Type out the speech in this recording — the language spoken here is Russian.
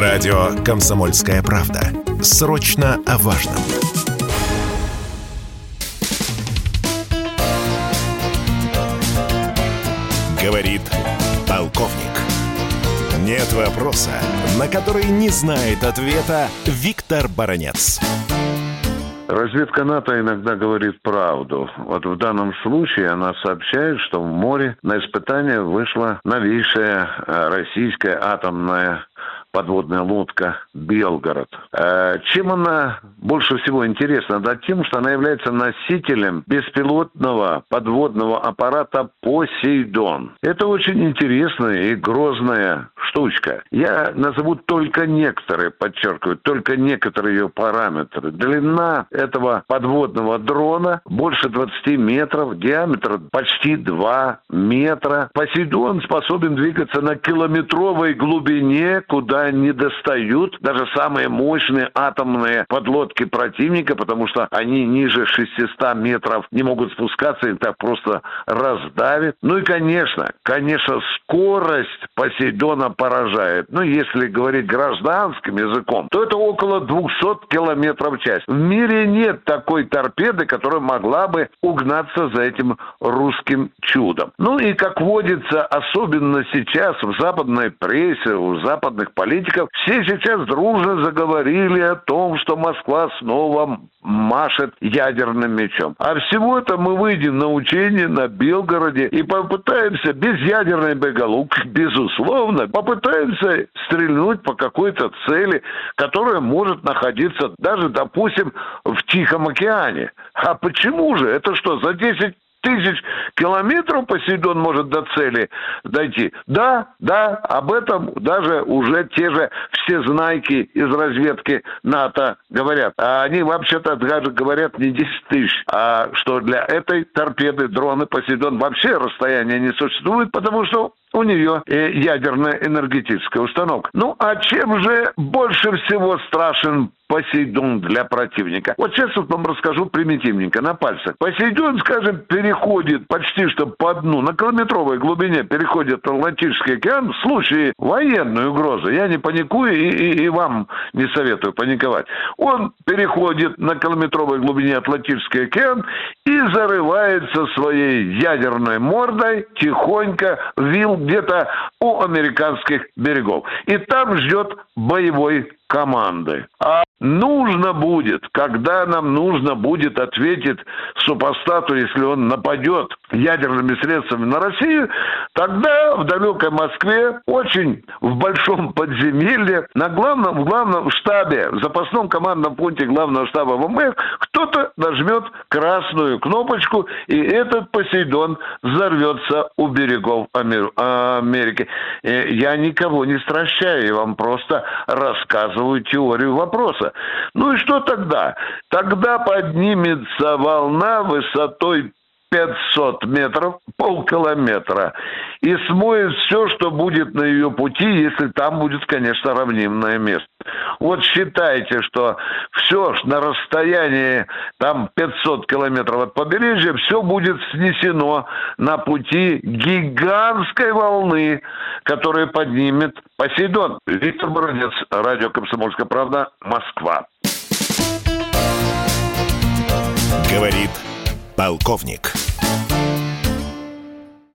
Радио «Комсомольская правда». Срочно о важном. Говорит полковник. Нет вопроса, на который не знает ответа Виктор Баранец. Разведка НАТО иногда говорит правду. Вот в данном случае она сообщает, что в море на испытание вышла новейшая э, российская атомная подводная лодка «Белгород». Э, чем она больше всего интересна? Да тем, что она является носителем беспилотного подводного аппарата «Посейдон». Это очень интересная и грозная штучка. Я назову только некоторые, подчеркиваю, только некоторые ее параметры. Длина этого подводного дрона больше 20 метров, диаметр почти 2 метра. Посейдон способен двигаться на километровой глубине, куда не достают даже самые мощные атомные подлодки противника, потому что они ниже 600 метров не могут спускаться, их так просто раздавит. Ну и, конечно, конечно, скорость Посейдона поражает. Ну, если говорить гражданским языком, то это около 200 километров в час. В мире нет такой торпеды, которая могла бы угнаться за этим русским чудом. Ну и, как водится, особенно сейчас в западной прессе, у западных политиков, все сейчас дружно заговорили о том, что Москва снова машет ядерным мечом. А всего это мы выйдем на учение на Белгороде и попытаемся без ядерной боеголовки, безусловно, попытаемся стрельнуть по какой-то цели, которая может находиться даже, допустим, в Тихом океане. А почему же? Это что, за 10 тысяч километров Посейдон может до цели дойти. Да, да, об этом даже уже те же все знайки из разведки НАТО говорят. А они вообще-то даже говорят не 10 тысяч, а что для этой торпеды дроны Посейдон вообще расстояния не существует, потому что у нее э, ядерная энергетическая установка. Ну, а чем же больше всего страшен Посейдон для противника. Вот сейчас вот вам расскажу примитивненько, на пальцах. Посейдон, скажем, переходит почти что по дну, на километровой глубине переходит Атлантический океан в случае военной угрозы. Я не паникую и, и, и вам не советую паниковать. Он переходит на километровой глубине Атлантический океан и зарывается своей ядерной мордой тихонько вил где-то у американских берегов. И там ждет боевой команды. А нужно будет, когда нам нужно будет ответить супостату, если он нападет ядерными средствами на Россию, тогда в далекой Москве, очень в большом подземелье, на главном, в главном штабе, в запасном командном пункте главного штаба ВМФ, кто-то нажмет красную кнопочку, и этот Посейдон взорвется у берегов Америки. Э, я никого не стращаю, я вам просто рассказываю доказывают теорию вопроса. Ну и что тогда? Тогда поднимется волна высотой 500 метров, полкилометра, и смоет все, что будет на ее пути, если там будет, конечно, равнинное место. Вот считайте, что все на расстоянии там 500 километров от побережья, все будет снесено на пути гигантской волны, которая поднимет Посейдон. Виктор Бородец, радио «Комсомольская правда», Москва. Говорит полковник.